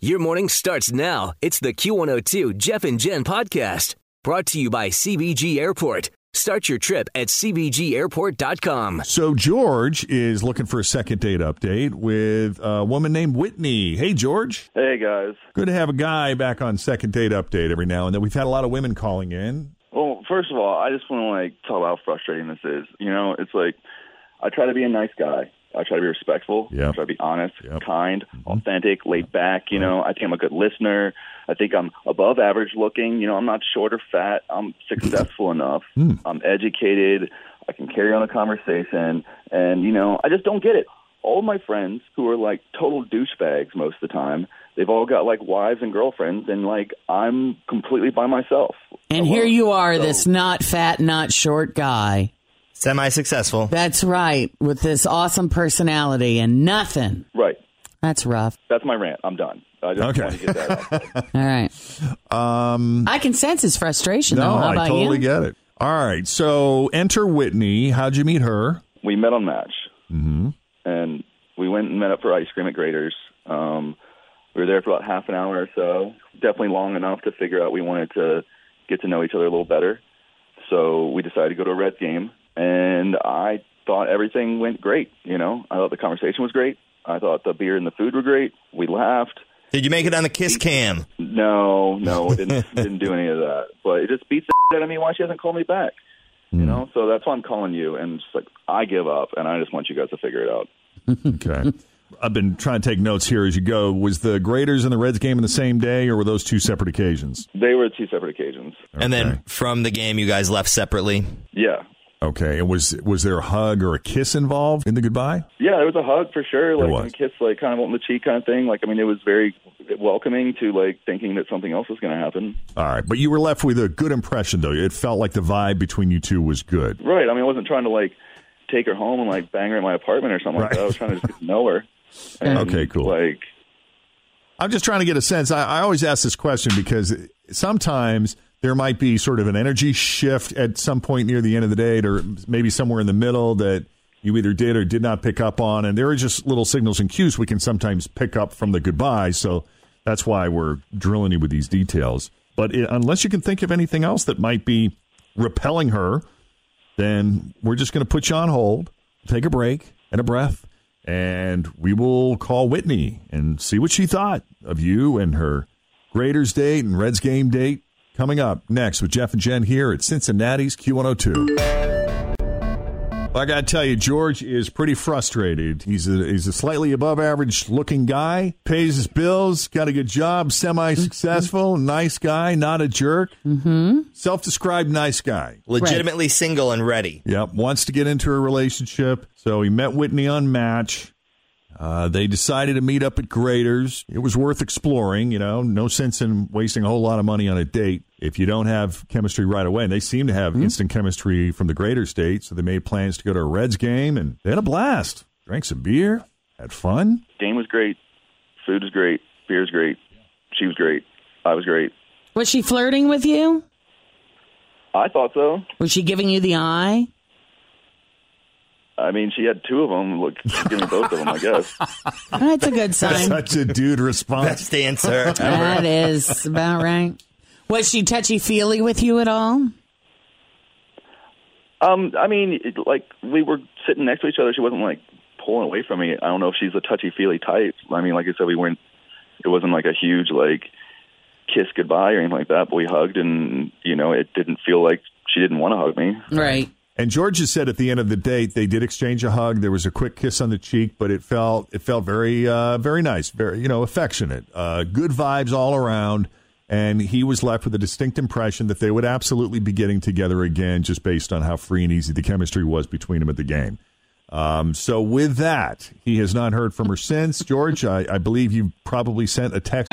Your morning starts now. It's the Q102 Jeff and Jen podcast brought to you by CVG Airport. Start your trip at CVGAirport.com. So George is looking for a second date update with a woman named Whitney. Hey, George. Hey guys. Good to have a guy back on second date update every now and then. We've had a lot of women calling in. Well, first of all, I just want to like tell how frustrating this is. You know, it's like I try to be a nice guy. I try to be respectful. Yep. I try to be honest, Yep. kind, mm-hmm. authentic, laid back. You know, I think I'm a good listener. I think I'm above average looking. You know, I'm not short or fat. I'm successful enough. Hmm. I'm educated. I can carry on a conversation. And, you know, I just don't get it. All my friends who are like total douchebags most of the time, they've all got like wives and girlfriends, and like I'm completely by myself. And here you are, this not fat, not short guy. Semi successful. That's right, with this awesome personality and nothing. Right. That's rough. That's my rant. I'm done. I just Okay. want to get that out. All right. Um, I can sense his frustration, no, though. How I about totally you? get it. All right. So enter Whitney. How'd you meet her? we met on Match. Mm-hmm. and we went and met up for ice cream at Graeter's. Um, we were there for about half an hour or so, definitely long enough to figure out we wanted to get to know each other a little better. So we decided to go to a Reds game, and I thought everything went great. You know, I thought the conversation was great. I thought the beer and the food were great. We laughed. Did you make it on the kiss cam? No, no, didn't didn't do any of that. But it just beats the shit out of me why she hasn't called me back. You hmm. know, so that's why I'm calling you, and just like I give up, and I just want you guys to figure it out. Okay. I've been trying to take notes here as you go. Was the Graeter's and the Reds game in the same day, or were those two separate occasions? They were two separate occasions. And then from the game, you guys left separately. Yeah, Okay. And was was there a hug or a kiss involved in the goodbye? Yeah, it was a hug for sure, like a kiss, like kind of on the cheek, kind of thing. Like, I mean, it was very welcoming to like thinking that something else was going to happen. All right. But you were left with a good impression, though. It felt like the vibe between you two was good. Right. I mean, I wasn't trying to like take her home and like bang her in my apartment or something like that. I was trying to just get to know her. And, Okay, cool. Like, I'm just trying to get a sense. I, I always ask this question because sometimes there might be sort of an energy shift at some point near the end of the date, or maybe somewhere in the middle that you either did or did not pick up on. And there are just little signals and cues we can sometimes pick up from the goodbye. So that's why we're drilling you with these details. But it, unless you can think of anything else that might be repelling her, then we're just going to put you on hold, take a break and a breath, and we will call Whitney and see what she thought of you and her Graeter's date and Reds game date coming up next with Jeff and Jen here at Cincinnati's Q102. I got to tell you, George is pretty frustrated. He's a, he's a slightly above average looking guy, pays his bills, got a good job, semi successful, nice guy, not a jerk. Mm-hmm. Self described nice guy. Legitimately single and ready. Yep, wants to get into a relationship. So he met Whitney on Match. Uh, they decided to meet up at Graeter's. It was worth exploring, you know. No sense in wasting a whole lot of money on a date if you don't have chemistry right away. And they seem to have instant chemistry from the Graeter's date, so they made plans to go to a Reds game, and they had a blast. Drank some beer, had fun. game was great, food was great, beer was great, she was great, I was great. Was she flirting with you? I thought so. Was she giving you the eye? I mean, she had two of them. Look, give me both of them, I guess. That's a good sign. Such a dude response. Best answer. that is about right. Was she touchy feely with you at all? Um, I mean, it, like we were sitting next to each other. She wasn't like pulling away from me. I don't know if she's a touchy feely type. I mean, like I said, we weren't. It wasn't like a huge like kiss goodbye or anything like that. But we hugged, and you know, it didn't feel like she didn't want to hug me. Right. And George has said at the end of the date they did exchange a hug. There was a quick kiss on the cheek, but it felt it felt very uh, very nice, very you know affectionate, uh, good vibes all around. And he was left with a distinct impression that they would absolutely be getting together again, just based on how free and easy the chemistry was between them at the game. Um, so with that, he has not heard from her since. George, I, I believe you probably sent a text.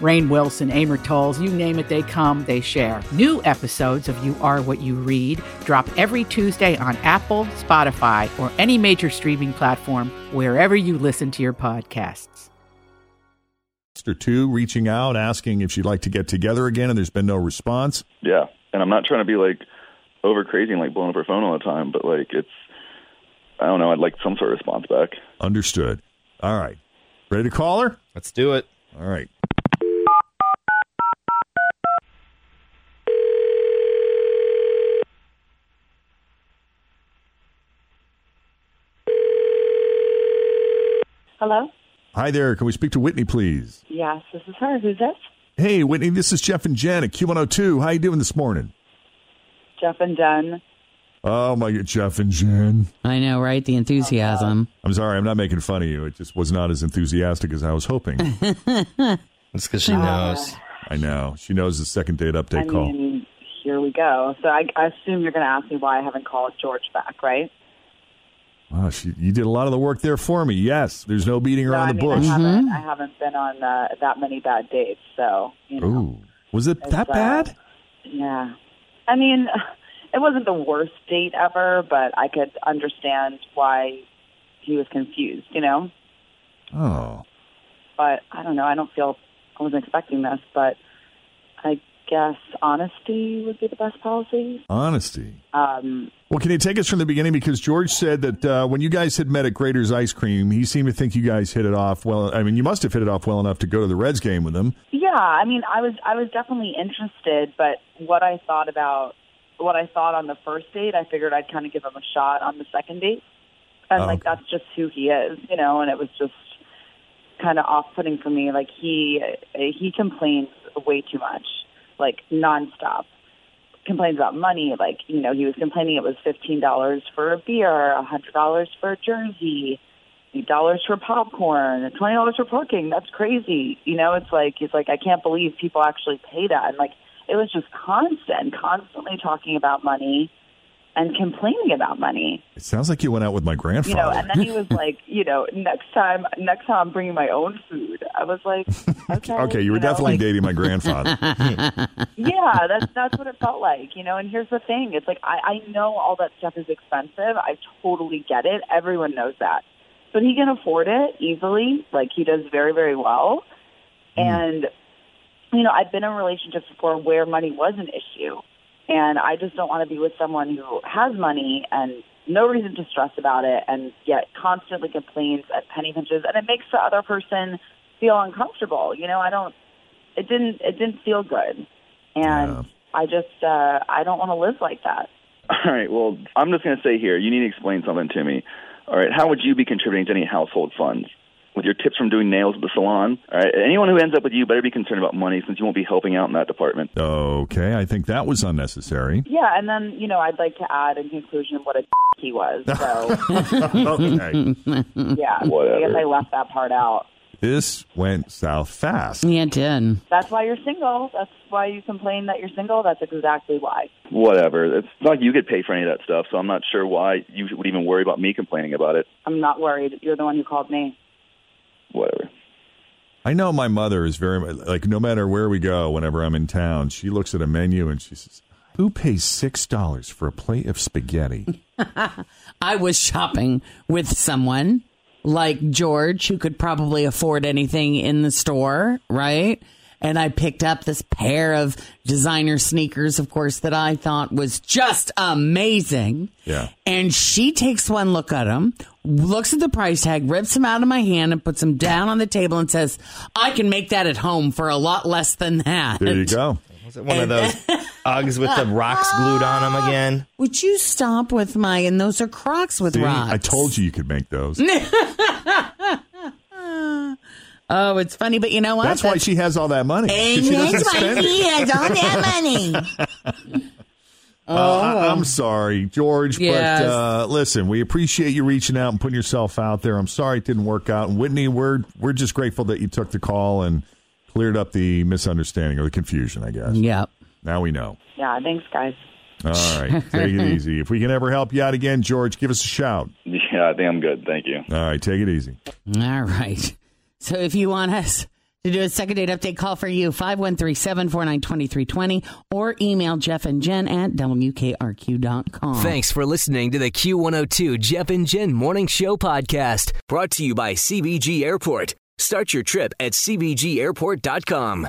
Rainn Wilson, Amor Towles, you name it, they come, they share. New episodes of You Are What You Read drop every Tuesday on Apple, Spotify, or any major streaming platform wherever you listen to your podcasts. Or two reaching out asking if she'd like to get together again, and there's been no response. Yeah, and I'm not trying to be like over crazy and like blowing up her phone all the time, but like it's I don't know. I'd like some sort of response back. Understood. All right, ready to call her? Let's do it. All right. Hello? Hi there. Can we speak to Whitney, please? Yes, this is her. Who's this? Hey, Whitney. This is Jeff and Jen at Q102. How you doing this morning? Jeff and Jen. Oh my God, Jeff and Jen. I know, right? The enthusiasm. I'm sorry, I'm not making fun of you. It just was not as enthusiastic as I was hoping. That's because she uh, knows. I know. She knows the second date update I call. mean, here we go. So I, I assume you're going to ask me why I haven't called George back, right? Wow, she, you did a lot of the work there for me. Yes, there's no beating No, around I the bush. I haven't, I haven't been on uh, that many bad dates, so you know. Ooh, was it It's, that uh, bad? Yeah. I mean, it wasn't the worst date ever, but I could understand why he was confused, you know? Oh, But I don't know. I don't feel I wasn't expecting this, but I guess honesty would be the best policy. honesty. Um, Well, can you take us from the beginning? Because George said that uh, when you guys had met at Graeter's Ice Cream, he seemed to think you guys hit it off well. I mean, you must have hit it off well enough to go to the Reds game with him. Yeah, I mean, I was I was definitely interested, but what I thought about what I thought on the first date, I figured I'd kind of give him a shot on the second date, and Oh, like okay. that's just who he is, you know. And it was just kind of off-putting for me. Like he he complains way too much, like nonstop. Complains about money, like you know, he was complaining it was fifteen dollars for a beer, a hundred dollars for a jersey, dollars for popcorn, twenty dollars for parking. That's crazy. You know, it's like he's like, I can't believe people actually pay that. And like it was just constant, constantly talking about money and complaining about money. It sounds like you went out with my grandfather. You know, and then he was like, you know, next time next time I'm bringing my own food. I was like, okay. okay, you were know, definitely like- dating my grandfather. yeah, that's that's what it felt like, you know. And here's the thing: it's like I, I know all that stuff is expensive. I totally get it. Everyone knows that, but he can afford it easily. Like he does very, very well. Hmm. And you know, I've been in relationships before where money was an issue, and I just don't want to be with someone who has money and no reason to stress about it, and yet constantly complains at penny pinches, and it makes the other person feel uncomfortable. You know, I don't. It didn't. It didn't feel good, and I just. uh I don't want to live like that. All right. Well, I'm just going to say here, you need to explain something to me. All right. How would you be contributing to any household funds? With your tips from doing nails at the salon? All right. Anyone who ends up with you better be concerned about money since you won't be helping out in that department. okay, I think that was unnecessary. Yeah, and then you know, I'd like to add in conclusion what a he was. So okay. yeah, I guess I left that part out. this went south fast. Yeah, it did. That's why you're single. That's why you complain that you're single. That's exactly why. Whatever. It's not like you get paid for any of that stuff, so I'm not sure why you would even worry about me complaining about it. I'm not worried. You're the one who called me. Whatever. I know my mother is very mu- like no matter where we go, whenever I'm in town, she looks at a menu and she says, "Who pays six dollars for a plate of spaghetti?" I was shopping with someone like George who could probably afford anything in the store, right? And I picked up this pair of designer sneakers, of course, that I thought was just amazing. Yeah. And she takes one look at them, looks at the price tag, rips them out of my hand, and puts them down on the table and says, I can make that at home for a lot less than that. There you go. Was it one of those Uggs with the rocks glued on them again? Would you stop with my, and those are Crocs with See, rocks. I told you you could make those. Oh, it's funny, but you know what? That's why she has all that money. And she doesn't that's why spend she it. has all that money. Uh, I, I'm sorry, George, Oh. Yes. but uh, listen, we appreciate you reaching out and putting yourself out there. I'm sorry it didn't work out. And Whitney, we're we're just grateful that you took the call and cleared up the misunderstanding or the confusion. I guess. Yep. Now we know. Yeah, thanks, guys. All right, take it easy. If we can ever help you out again, George, give us a shout. Yeah, I think I'm good. Thank you. All right, take it easy. All right. So if you want us to do a second date update call for you, 513-749-2320 or email Jeff and Jen at WKRQ.com. Thanks for listening to the Q102 Jeff and Jen Morning Show podcast, brought to you by CVG Airport. Start your trip at CVGAirport.com.